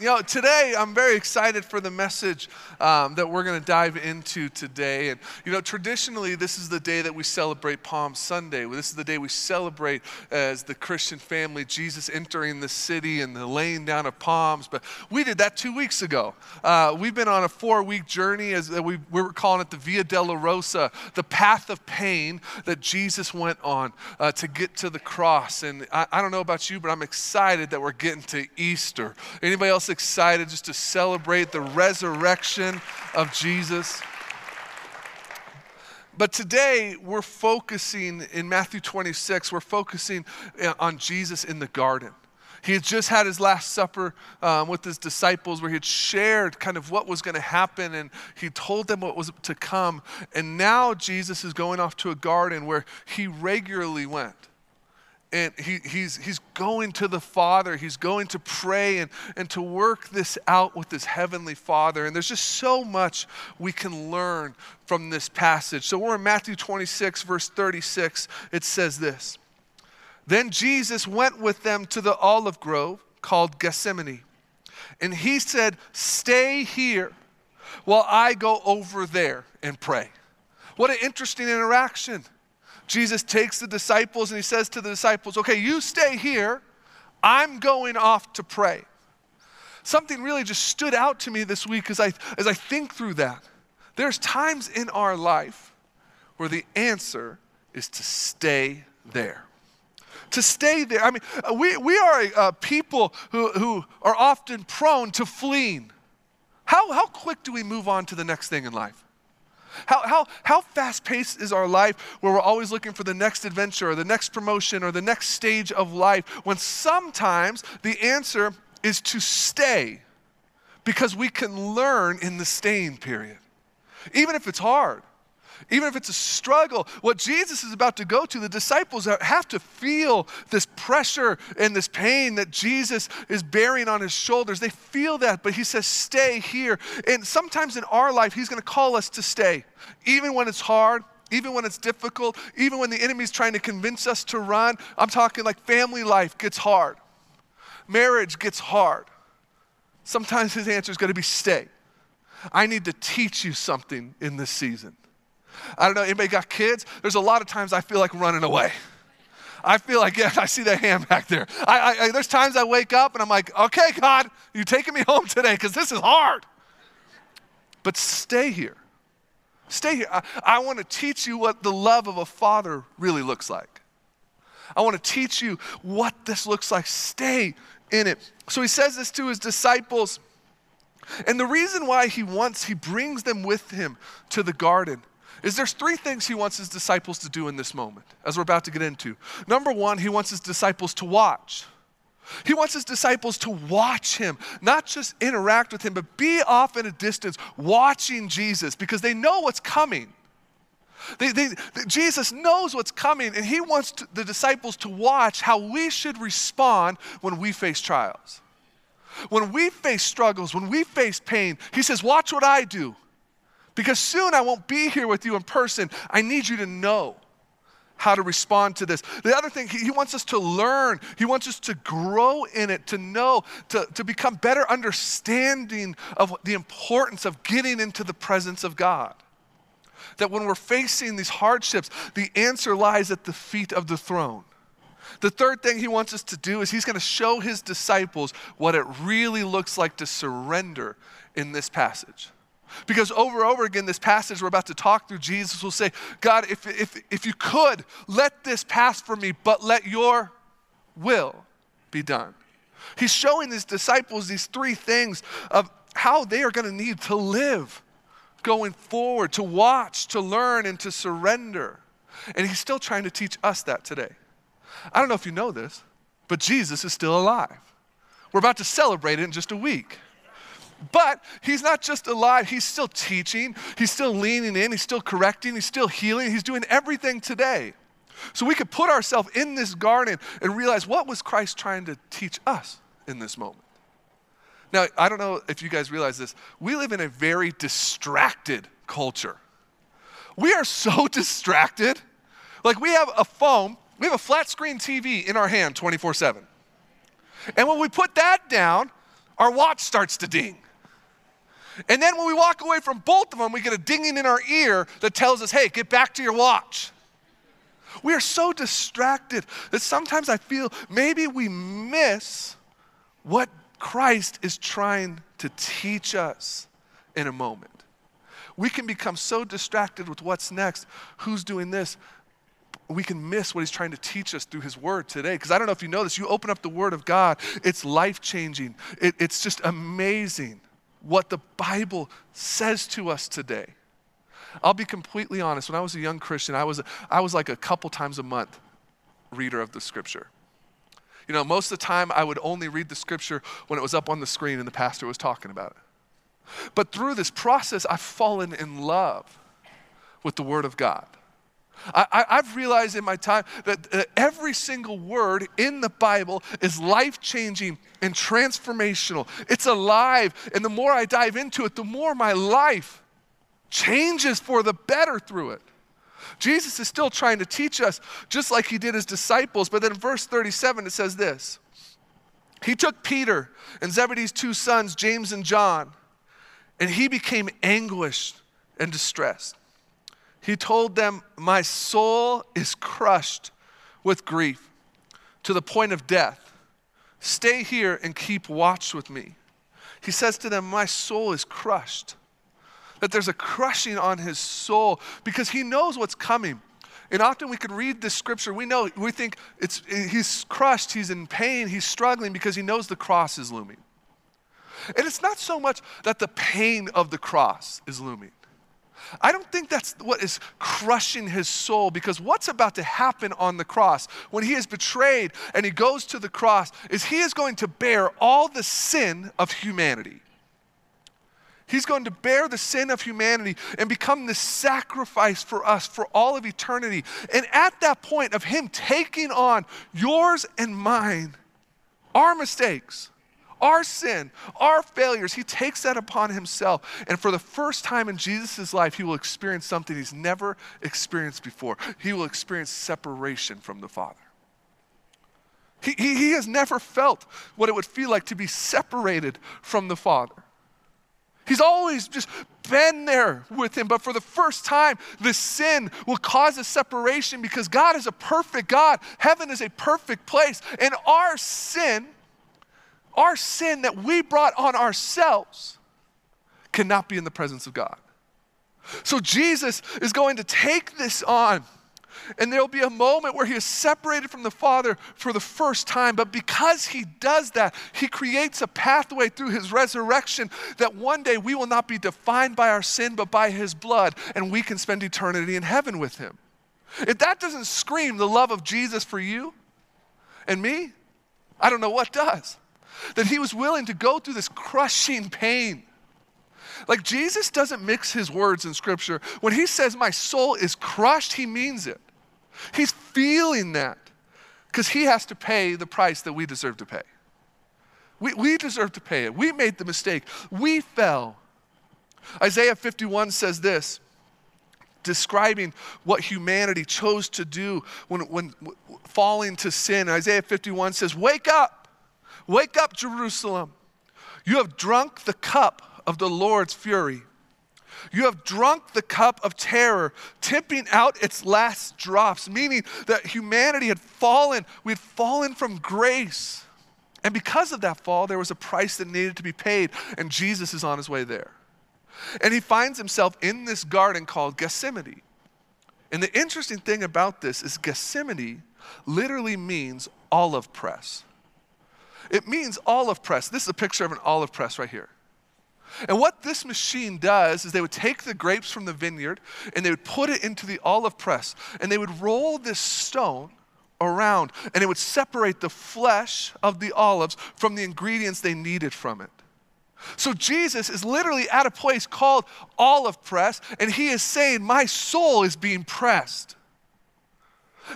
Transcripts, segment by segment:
You know, today I'm very excited for the message um, that we're going to dive into today. And, you know, traditionally, this is the day that we celebrate Palm Sunday. This is the day we celebrate as the Christian family, Jesus entering the city and the laying down of palms. But we did that two weeks ago. Uh, we've been on a four week journey, as we, we were calling it the Via Dolorosa, the path of pain that Jesus went on uh, to get to the cross. And I, I don't know about you, but I'm excited that we're getting to Easter. Anybody else? Else excited just to celebrate the resurrection of Jesus? But today we're focusing in Matthew 26, we're focusing uh, on Jesus in the garden. He had just had his Last Supper um, with his disciples where he had shared kind of what was going to happen and he told them what was to come. And now Jesus is going off to a garden where he regularly went and he, he's, he's going to the Father. He's going to pray and, and to work this out with his heavenly Father. And there's just so much we can learn from this passage. So we're in Matthew 26, verse 36. It says this Then Jesus went with them to the olive grove called Gethsemane. And he said, Stay here while I go over there and pray. What an interesting interaction. Jesus takes the disciples and he says to the disciples, Okay, you stay here. I'm going off to pray. Something really just stood out to me this week as I, as I think through that. There's times in our life where the answer is to stay there. To stay there. I mean, we, we are a, people who, who are often prone to fleeing. How, how quick do we move on to the next thing in life? How, how, how fast paced is our life where we're always looking for the next adventure or the next promotion or the next stage of life when sometimes the answer is to stay because we can learn in the staying period, even if it's hard even if it's a struggle, what Jesus is about to go to, the disciples have to feel this pressure and this pain that Jesus is bearing on his shoulders. They feel that, but he says, Stay here. And sometimes in our life, he's going to call us to stay, even when it's hard. Even when it's difficult, even when the enemy's trying to convince us to run, I'm talking like family life gets hard, marriage gets hard. Sometimes his answer is going to be stay. I need to teach you something in this season. I don't know, anybody got kids? There's a lot of times I feel like running away. I feel like, yeah, I see that hand back there. I, I, there's times I wake up and I'm like, okay, God, you're taking me home today because this is hard. But stay here. Stay here. I, I want to teach you what the love of a father really looks like. I want to teach you what this looks like. Stay in it. So he says this to his disciples. And the reason why he wants, he brings them with him to the garden is there's three things he wants his disciples to do in this moment, as we're about to get into. Number one, he wants his disciples to watch. He wants his disciples to watch him, not just interact with him, but be off in a distance watching Jesus because they know what's coming. They, they, Jesus knows what's coming, and he wants to, the disciples to watch how we should respond when we face trials. When we face struggles, when we face pain, he says, Watch what I do. Because soon I won't be here with you in person. I need you to know how to respond to this. The other thing, he, wants us to learn, he wants us to grow in it, to know, to, to become better understanding of the importance of getting into the presence of God. That when we're facing these hardships, the answer lies at the feet of the throne. The third thing he wants us to do is he's going to show his disciples what it really looks like to surrender in this passage. Because over and over again, this passage we're about to talk through, Jesus will say, God, if, if, if you could, let this pass for me, but let your will be done. He's showing his disciples these three things of how they are going to need to live going forward, to watch, to learn, and to surrender. And he's still trying to teach us that today. I don't know if you know this, but Jesus is still alive. We're about to celebrate it in just a week. But he's not just alive, he's still teaching, he's still leaning in, he's still correcting, he's still healing, he's doing everything today. So we could put ourselves in this garden and realize what was Christ trying to teach us in this moment. Now, I don't know if you guys realize this. We live in a very distracted culture. We are so distracted. Like we have a phone, we have a flat screen TV in our hand 24 7. And when we put that down, our watch starts to ding. And then when we walk away from both of them, we get a dinging in our ear that tells us, hey, get back to your watch. We are so distracted that sometimes I feel maybe we miss what Christ is trying to teach us in a moment. We can become so distracted with what's next, who's doing this, we can miss what he's trying to teach us through his word today. Because I don't know if you know this, you open up the word of God, it's life changing. It, it's just amazing what the Bible says to us today. I'll be completely honest. When I was a young Christian, I was, I was like a couple times a month reader of the scripture. You know, most of the time I would only read the scripture when it was up on the screen and the pastor was talking about it. But through this process, I've fallen in love with the Word of God. I, have realized in my time that uh, every single word in the Bible is life changing and transformational. It's alive. And the more I dive into it, the more my life changes for the better through it. Jesus is still trying to teach us, just like he did his disciples. But then in verse 37, it says this He took Peter and Zebedee's two sons, James and John, and he became anguished and distressed. He told them, My soul is crushed with grief to the point of death. Stay here and keep watch with me. He says to them, My soul is crushed that there's a crushing on his soul because he knows what's coming. And often we can read this scripture, we know, we think it's, he's crushed, he's in pain, he's struggling because he knows the cross is looming. And it's not so much that the pain of the cross is looming. I don't think that's what is crushing his soul because what's about to happen on the cross when he is betrayed and he goes to the cross is he is going to bear all the sin of humanity. He's going to bear the sin of humanity and become the sacrifice for us for all of eternity. And at that point of Him taking on yours and mine, our mistakes, our sin, our failures, He takes that upon Himself. And for the first time in Jesus' life, He will experience something He's never experienced before. He will experience separation from the Father. He, he, he has never felt what it would feel like to be separated from the Father. He's always just been there with him. But for the first time, the sin will cause a separation because God is a perfect God. Heaven is a perfect place. And our sin, our sin that we brought on ourselves, cannot be in the presence of God. So Jesus is going to take this on and there'll be a moment where he is separated from the Father for the first time. But because he does that, he creates a pathway through his resurrection that one day we will not be defined by our sin, but by his blood, and we can spend eternity in heaven with him. If that doesn't scream the love of Jesus for you and me, I don't know what does. That he was willing to go through this crushing pain. Like Jesus doesn't mix his words in scripture. When he says, My soul is crushed, he means it. He's feeling that because he has to pay the price that we deserve to pay. We, we deserve to pay it. We made the mistake. We fell. Isaiah 51 says this, describing what humanity chose to do when, when falling to sin. Isaiah 51 says, Wake up, wake up, Jerusalem. You have drunk the cup of the Lord's fury. You have drunk the cup of terror, tipping out its last drops, meaning that humanity had fallen. We had fallen from grace. And because of that fall, there was a price that needed to be paid, and Jesus is on his way there. And he finds himself in this garden called Gethsemane. And the interesting thing about this is Gethsemane literally means olive press. It means olive press. This is a picture of an olive press right here. And what this machine does is they would take the grapes from the vineyard and they would put it into the olive press and they would roll this stone around and it would separate the flesh of the olives from the ingredients they needed from it. So Jesus is literally at a place called olive press and he is saying, My soul is being pressed.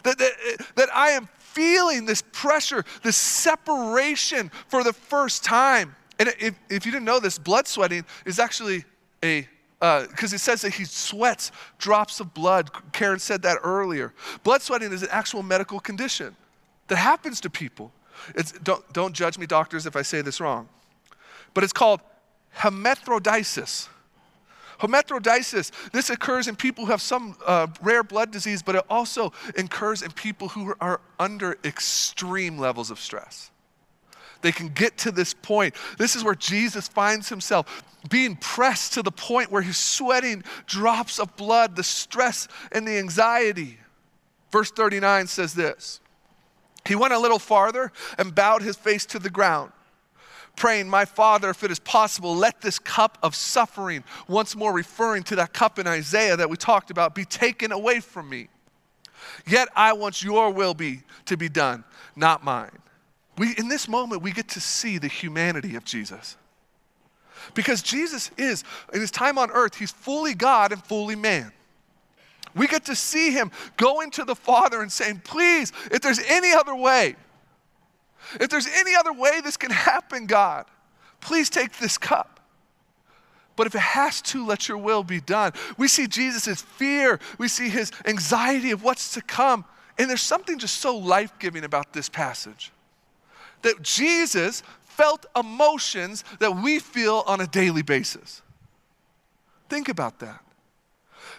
That, that, that I am feeling this pressure, this separation for the first time. And if, if you didn't know this, blood sweating is actually a because uh, it says that he sweats drops of blood. Karen said that earlier. Blood sweating is an actual medical condition that happens to people. It's, don't, don't judge me, doctors, if I say this wrong. but it's called hematoidiasis. Hematoidiasis, this occurs in people who have some uh, rare blood disease, but it also occurs in people who are under extreme levels of stress. They can get to this point. This is where Jesus finds himself being pressed to the point where he's sweating drops of blood, the stress and the anxiety. Verse 39 says this He went a little farther and bowed his face to the ground praying, My Father, if it is possible, let this cup of suffering, once more referring to that cup in Isaiah that we talked about, be taken away from me. Yet I want your will be to be done, not mine. We, in this moment, we get to see the humanity of Jesus. Because Jesus is, in his time on earth, he's fully God and fully man. We get to see him going to the Father and saying, Please, if there's any other way, if there's any other way this can happen, God, please take this cup. But if it has to, let your will be done. We see Jesus' fear, we see his anxiety of what's to come. And there's something just so life giving about this passage that Jesus felt emotions that we feel on a daily basis. Think about that.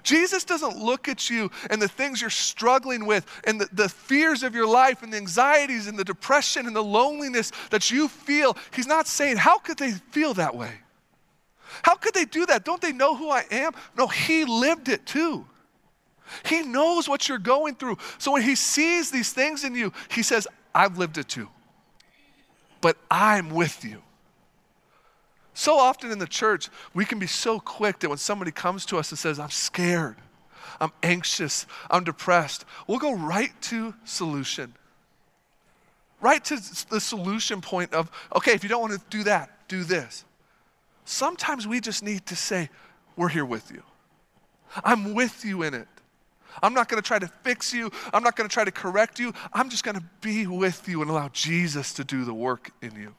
Jesus doesn't look at you and the things you're struggling with and the, the fears of your life and the anxieties and the depression and the loneliness that you feel. He's not saying, How could they feel that way? How could they do that? Don't they know who I am? No, He lived it too. He knows what you're going through. So when He sees these things in you, He says, I've lived it too. But I'm with you. So often in the church, we can be so quick that when somebody comes to us and says, I'm scared, I'm anxious, I'm depressed, we'll go right to solution. Right to the solution point of, okay, if you don't want to do that, do this. Sometimes we just need to say, We're here with you. I'm with you in it. I'm not going to try to fix you. I'm not going to try to correct you. I'm just going to be with you and allow Jesus to do the work in you.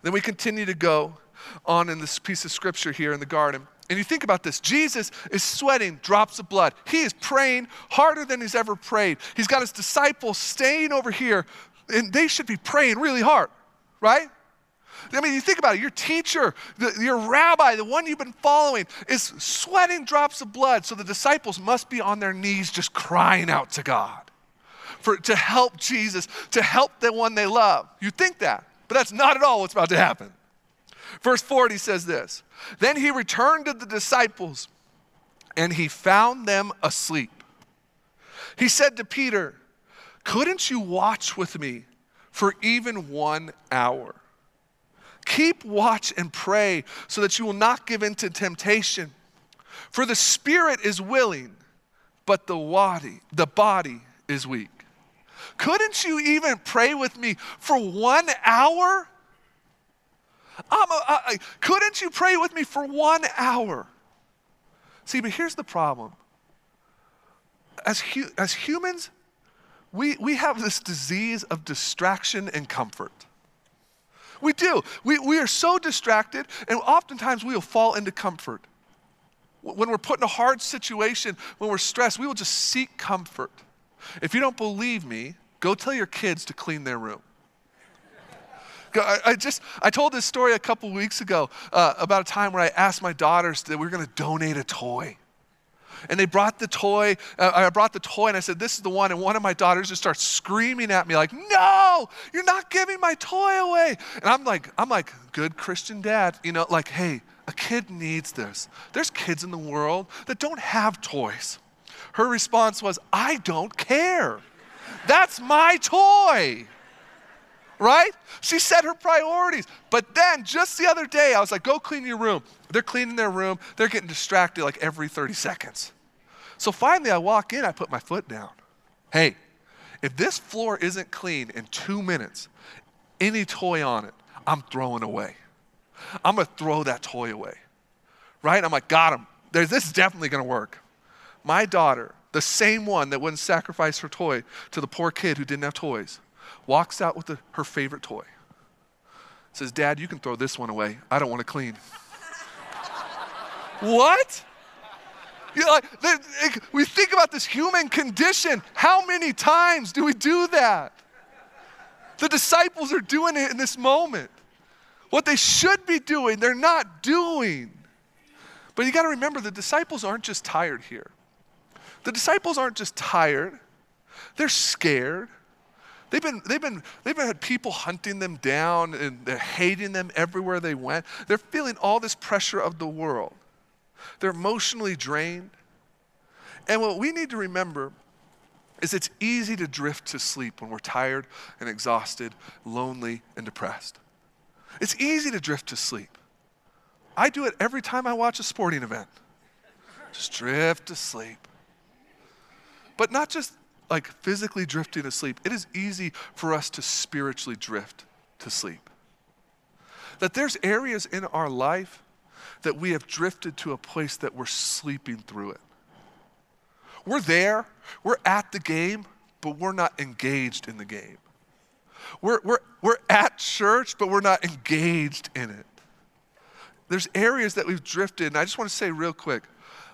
Then we continue to go on in this piece of scripture here in the garden. And you think about this Jesus is sweating drops of blood. He is praying harder than he's ever prayed. He's got his disciples staying over here, and they should be praying really hard, right? I mean, you think about it, your teacher, the, your rabbi, the one you've been following, is sweating drops of blood. So the disciples must be on their knees just crying out to God for, to help Jesus, to help the one they love. You think that, but that's not at all what's about to happen. Verse 40 says this Then he returned to the disciples and he found them asleep. He said to Peter, Couldn't you watch with me for even one hour? Keep watch and pray so that you will not give in to temptation. For the spirit is willing, but the body, the body is weak. Couldn't you even pray with me for one hour? A, couldn't you pray with me for one hour? See, but here's the problem. As, hu- as humans, we, we have this disease of distraction and comfort. We do. We, we are so distracted, and oftentimes we will fall into comfort. When we're put in a hard situation, when we're stressed, we will just seek comfort. If you don't believe me, go tell your kids to clean their room. I, just, I told this story a couple weeks ago uh, about a time where I asked my daughters that we were going to donate a toy. And they brought the toy. Uh, I brought the toy and I said, This is the one. And one of my daughters just starts screaming at me, like, No, you're not giving my toy away. And I'm like, I'm like, good Christian dad, you know, like, hey, a kid needs this. There's kids in the world that don't have toys. Her response was, I don't care. That's my toy right? She set her priorities. But then just the other day, I was like, go clean your room. They're cleaning their room. They're getting distracted like every 30 seconds. So finally, I walk in, I put my foot down. Hey, if this floor isn't clean in two minutes, any toy on it, I'm throwing away. I'm to throw that toy away. Right? I'm like, got him. There's, this is definitely to work. My daughter, the same one that wouldn't sacrifice her toy to the poor kid who didn't have toys, walks out with the, her favorite toy. Says, Dad, you can throw this one away. I don't want to clean. what? You know, like, we think about this human condition. How many times do we do that? The disciples are doing it in this moment. What they should be doing, they're not doing. But you got to remember the disciples aren't just tired here. The disciples aren't just tired, they're scared. They've been, they've, been, they've been had people hunting them down and they're hating them everywhere they went. They're feeling all this pressure of the world. They're emotionally drained. And what we need to remember is it's easy to drift to sleep when we're tired and exhausted, lonely and depressed. It's easy to drift to sleep. I do it every time I watch a sporting event. Just drift to sleep. But not just like physically drifting to sleep, it is easy for us to spiritually drift to sleep. That there's areas in our life that we have drifted to a place that we're sleeping through it. We're there, we're at the game, but we're not engaged in the game. We're, we're, we're at church, but we're not engaged in it. There's areas that we've drifted, and I just want to say real quick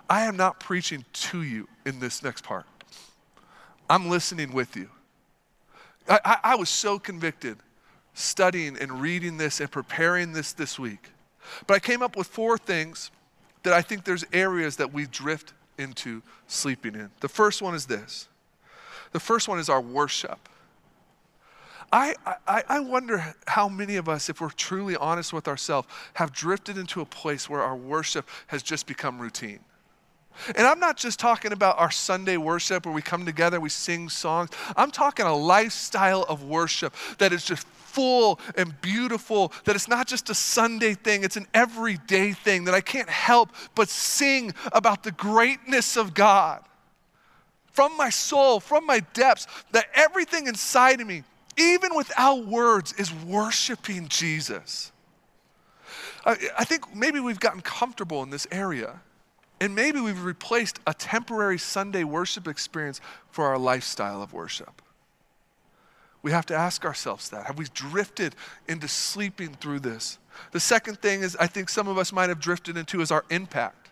I am not preaching to you in this next part. I'm listening with you. I, I, I was so convicted studying and reading this and preparing this this week. But I came up with four things that I think there's areas that we drift into sleeping in. The first one is this the first one is our worship. I, I, I wonder how many of us, if we're truly honest with ourselves, have drifted into a place where our worship has just become routine. And I'm not just talking about our Sunday worship where we come together, we sing songs. I'm talking a lifestyle of worship that is just full and beautiful, that it's not just a Sunday thing, it's an everyday thing, that I can't help but sing about the greatness of God. From my soul, from my depths, that everything inside of me, even without words, is worshiping Jesus. I, I think maybe we've gotten comfortable in this area. And maybe we've replaced a temporary Sunday worship experience for our lifestyle of worship. We have to ask ourselves that. Have we drifted into sleeping through this? The second thing is, I think some of us might have drifted into is our impact.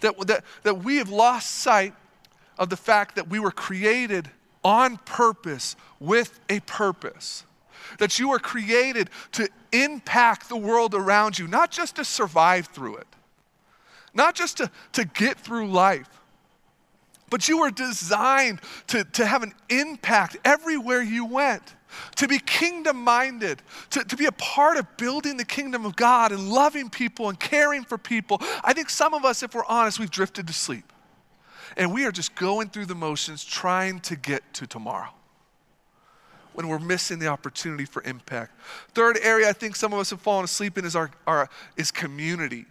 That, that, that we have lost sight of the fact that we were created on purpose with a purpose. That you were created to impact the world around you, not just to survive through it, not just to, to get through life, but you were designed to, to have an impact everywhere you went, to be kingdom minded, to, to be a part of building the kingdom of God and loving people and caring for people. I think some of us, if we're honest, we've drifted to sleep. And we are just going through the motions trying to get to tomorrow when we're missing the opportunity for impact. Third area I think some of us have fallen asleep in is, our, our is community.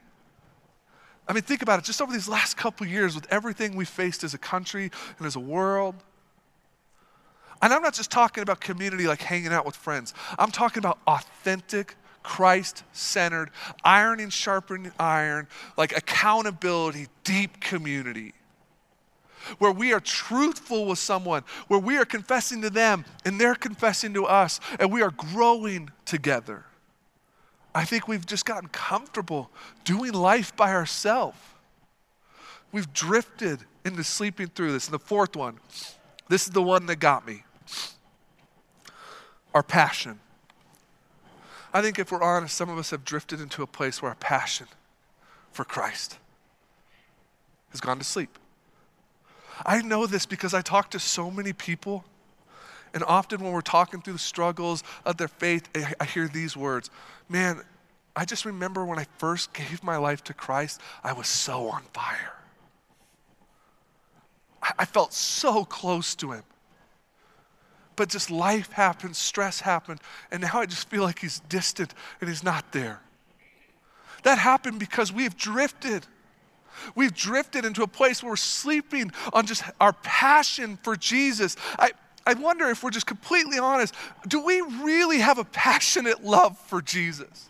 I mean, think about it. Just over these last couple years, with everything we faced as a country and as a world. And I'm not just talking about community like hanging out with friends, I'm talking about authentic, Christ centered, iron and sharpening iron, like accountability, deep community. Where we are truthful with someone, where we are confessing to them and they're confessing to us, and we are growing together. I think we've just gotten comfortable doing life by ourselves. We've drifted into sleeping through this. And the fourth one, this is the one that got me our passion. I think if we're honest, some of us have drifted into a place where our passion for Christ has gone to sleep. I know this because I talk to so many people and often when we're talking through the struggles of their faith, I hear these words Man, I just remember when I first gave my life to Christ, I was so on fire. I felt so close to Him. But just life happened, stress happened, and now I just feel like He's distant and He's not there. That happened because we've drifted. We've drifted into a place where we're sleeping on just our passion for Jesus. I, I wonder if we're just completely honest. Do we really have a passionate love for Jesus?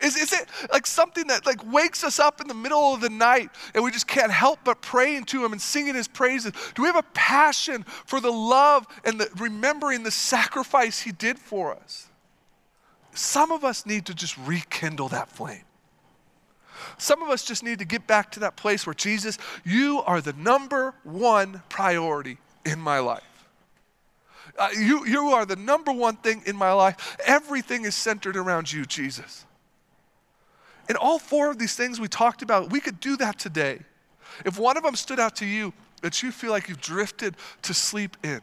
Is, is it like something that like wakes us up in the middle of the night and we just can't help but praying to him and singing his praises? Do we have a passion for the love and the remembering the sacrifice he did for us? Some of us need to just rekindle that flame. Some of us just need to get back to that place where Jesus, you are the number one priority in my life. Uh, you, you are the number one thing in my life. Everything is centered around you, Jesus. And all four of these things we talked about, we could do that today. If one of them stood out to you that you feel like you've drifted to sleep in,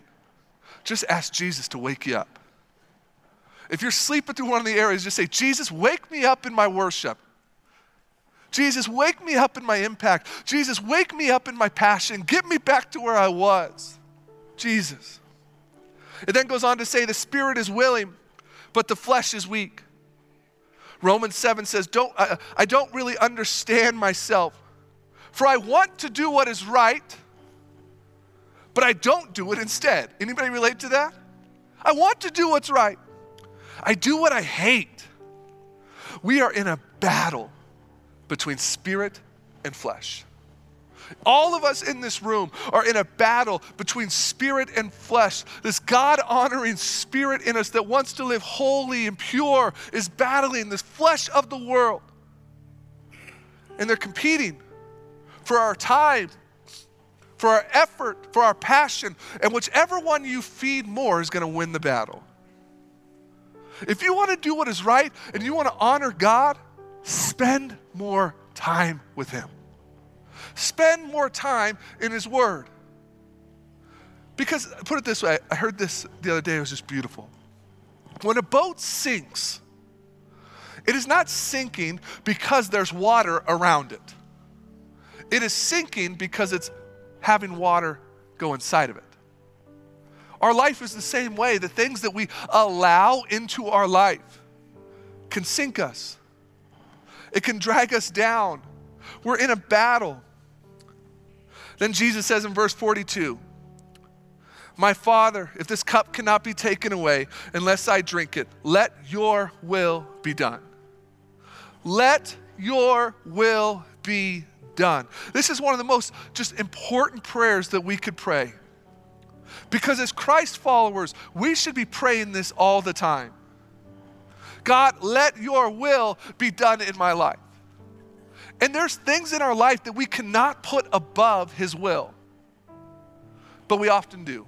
just ask Jesus to wake you up. If you're sleeping through one of the areas, just say, Jesus, wake me up in my worship. Jesus, wake me up in my impact. Jesus, wake me up in my passion. Get me back to where I was. Jesus. It then goes on to say, the spirit is willing, but the flesh is weak. Romans 7 says, don't, I, I don't really understand myself, for I want to do what is right, but I don't do it instead. Anybody relate to that? I want to do what's right. I do what I hate. We are in a battle between spirit and flesh. All of us in this room are in a battle between spirit and flesh. This God honoring spirit in us that wants to live holy and pure is battling this flesh of the world. And they're competing for our time, for our effort, for our passion. And whichever one you feed more is going to win the battle. If you want to do what is right and you want to honor God, spend more time with Him. Spend more time in His Word. Because, put it this way, I heard this the other day, it was just beautiful. When a boat sinks, it is not sinking because there's water around it. It is sinking because it's having water go inside of it. Our life is the same way. The things that we allow into our life can sink us, it can drag us down. We're in a battle. Then Jesus says in verse 42 My Father, if this cup cannot be taken away unless I drink it, let your will be done. Let your will be done. This is one of the most just important prayers that we could pray. Because as Christ followers, we should be praying this all the time. God, let your will be done in my life. And there's things in our life that we cannot put above His will, but we often do.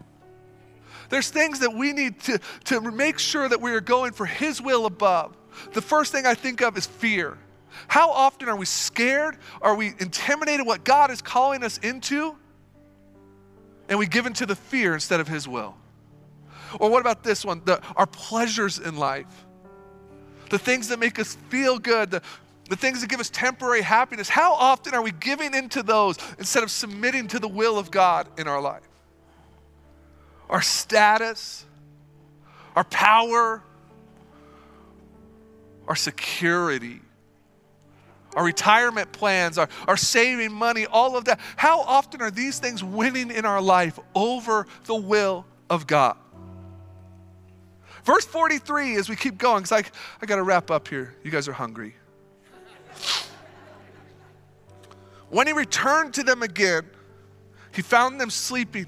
There's things that we need to, to make sure that we are going for His will above. The first thing I think of is fear. How often are we scared? Are we intimidated what God is calling us into? and we give into the fear instead of His will? Or what about this one? The, our pleasures in life, the things that make us feel good, the, the things that give us temporary happiness. How often are we giving into those instead of submitting to the will of God in our life? Our status, our power, our security our retirement plans, our, our saving money, all of that. How often are these things winning in our life over the will of God? Verse 43, as we keep going, because I, I got to wrap up here. You guys are hungry. When he returned to them again, he found them sleeping.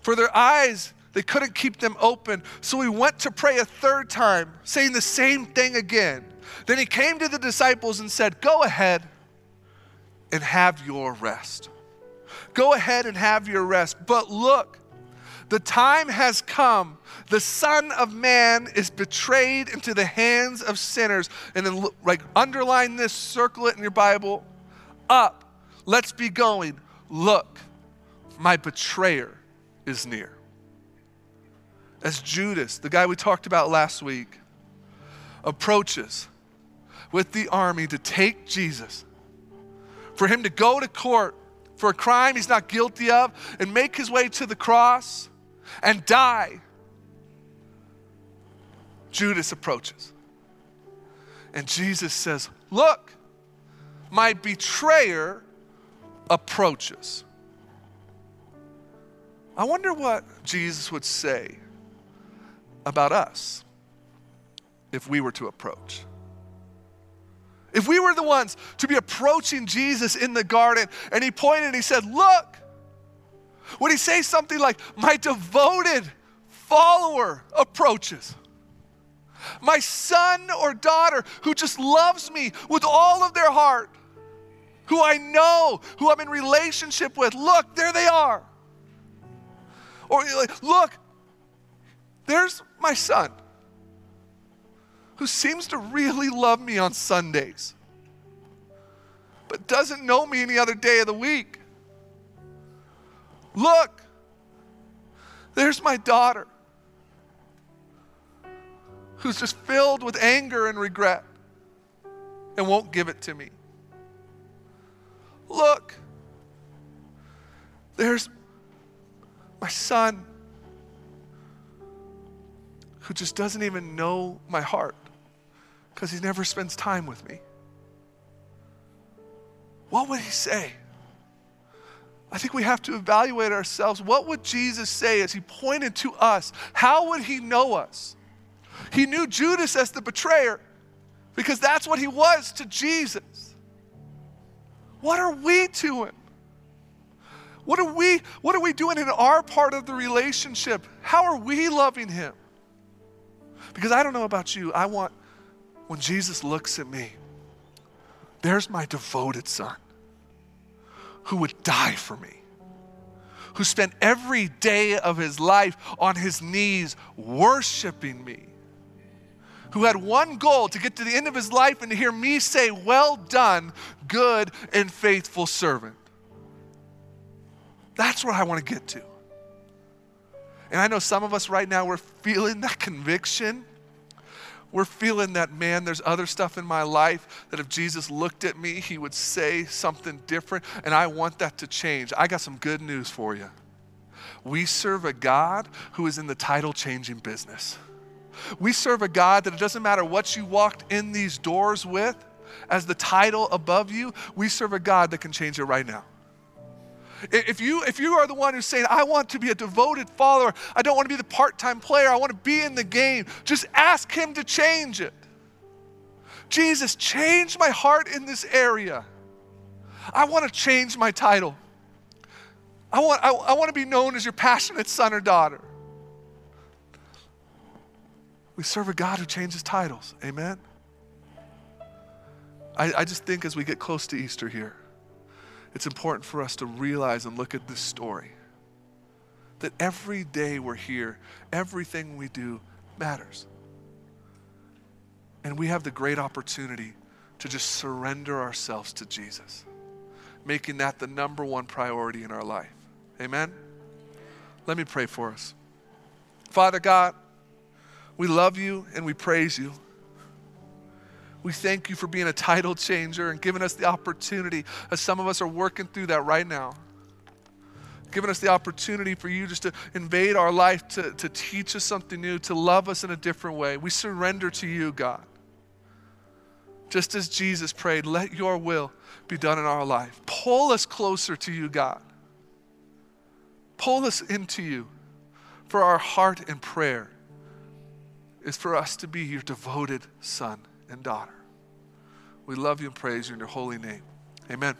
For their eyes, they couldn't keep them open. So he went to pray a third time, saying the same thing again. Then he came to the disciples and said, Go ahead and have your rest. Go ahead and have your rest. But look, the time has come. The Son of Man is betrayed into the hands of sinners. And then, like, underline this, circle it in your Bible. Up, let's be going. Look, my betrayer is near. As Judas, the guy we talked about last week, approaches, with the army to take Jesus, for him to go to court for a crime he's not guilty of and make his way to the cross and die. Judas approaches. And Jesus says, Look, my betrayer approaches. I wonder what Jesus would say about us if we were to approach. If we were the ones to be approaching Jesus in the garden and he pointed and he said, Look, would he say something like, My devoted follower approaches? My son or daughter who just loves me with all of their heart, who I know, who I'm in relationship with, look, there they are. Or like, look, there's my son who seems to really love me on Sundays, but doesn't know me any other day of the week. Look, there's my daughter who's just filled with anger and regret and won't give it to me. Look, there's my son who just doesn't even know my heart because he never spends time with me. What would he say? I think we have to evaluate ourselves. What would Jesus say as he pointed to us? How would he know us? He knew Judas as the betrayer because that's what he was to Jesus. What are we doing? What are we what are we doing in our part of the relationship? How are we loving him? Because I don't know about you, I want when Jesus looks at me, there's my devoted son who would die for me, who spent every day of his life on his knees worshiping me, who had one goal to get to the end of his life and to hear me say, Well done, good and faithful servant. That's where I want to get to. And I know some of us right now, we're feeling that conviction. We're feeling that, man, there's other stuff in my life that if Jesus looked at me, he would say something different. And I want that to change. I got some good news for you. We serve a God who is in the title changing business. We serve a God that it doesn't matter what you walked in these doors with as the title above you, we serve a God that can change it right now. If you, if you are the one who's saying, I want to be a devoted follower, I don't want to be the part time player, I want to be in the game, just ask Him to change it. Jesus, change my heart in this area. I want to change my title. I want, I, I want to be known as your passionate son or daughter. We serve a God who changes titles. Amen? I, I just think as we get close to Easter here, it's important for us to realize and look at this story that every day we're here, everything we do matters. And we have the great opportunity to just surrender ourselves to Jesus, making that the number one priority in our life. Amen? Let me pray for us. Father God, we love you and we praise you. We thank you for being a title changer and giving us the opportunity, as some of us are working through that right now. Giving us the opportunity for you just to invade our life, to, to teach us something new, to love us in a different way. We surrender to you, God. Just as Jesus prayed, let your will be done in our life. Pull us closer to you, God. Pull us into you. For our heart and prayer is for us to be your devoted son and daughter. We love you and praise you in your holy name. Amen.